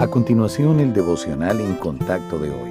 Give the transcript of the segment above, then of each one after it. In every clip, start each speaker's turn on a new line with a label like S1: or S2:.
S1: A continuación, el devocional en contacto de hoy.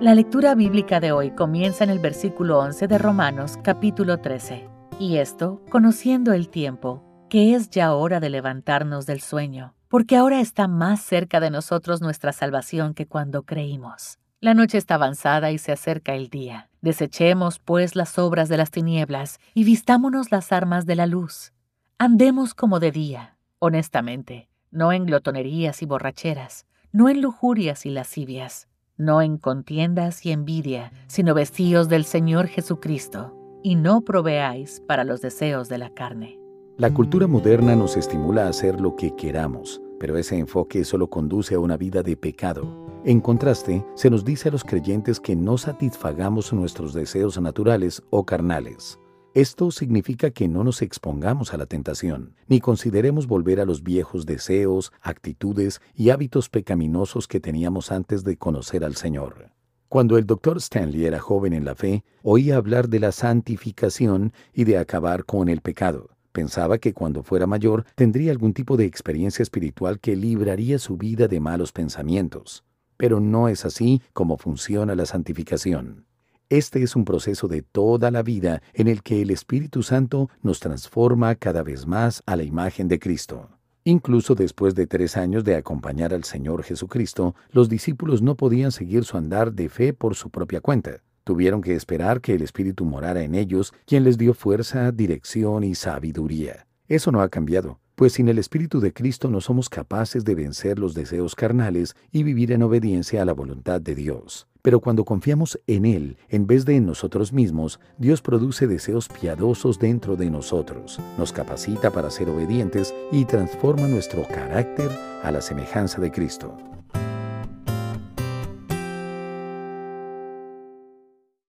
S2: La lectura bíblica de hoy comienza en el versículo 11 de Romanos capítulo 13. Y esto, conociendo el tiempo, que es ya hora de levantarnos del sueño, porque ahora está más cerca de nosotros nuestra salvación que cuando creímos. La noche está avanzada y se acerca el día. Desechemos, pues, las obras de las tinieblas y vistámonos las armas de la luz. Andemos como de día, honestamente no en glotonerías y borracheras, no en lujurias y lascivias, no en contiendas y envidia, sino vestidos del Señor Jesucristo, y no proveáis para los deseos de la carne.
S1: La cultura moderna nos estimula a hacer lo que queramos, pero ese enfoque solo conduce a una vida de pecado. En contraste, se nos dice a los creyentes que no satisfagamos nuestros deseos naturales o carnales. Esto significa que no nos expongamos a la tentación, ni consideremos volver a los viejos deseos, actitudes y hábitos pecaminosos que teníamos antes de conocer al Señor. Cuando el doctor Stanley era joven en la fe, oía hablar de la santificación y de acabar con el pecado. Pensaba que cuando fuera mayor tendría algún tipo de experiencia espiritual que libraría su vida de malos pensamientos. Pero no es así como funciona la santificación. Este es un proceso de toda la vida en el que el Espíritu Santo nos transforma cada vez más a la imagen de Cristo. Incluso después de tres años de acompañar al Señor Jesucristo, los discípulos no podían seguir su andar de fe por su propia cuenta. Tuvieron que esperar que el Espíritu morara en ellos, quien les dio fuerza, dirección y sabiduría. Eso no ha cambiado, pues sin el Espíritu de Cristo no somos capaces de vencer los deseos carnales y vivir en obediencia a la voluntad de Dios. Pero cuando confiamos en Él en vez de en nosotros mismos, Dios produce deseos piadosos dentro de nosotros, nos capacita para ser obedientes y transforma nuestro carácter a la semejanza de Cristo.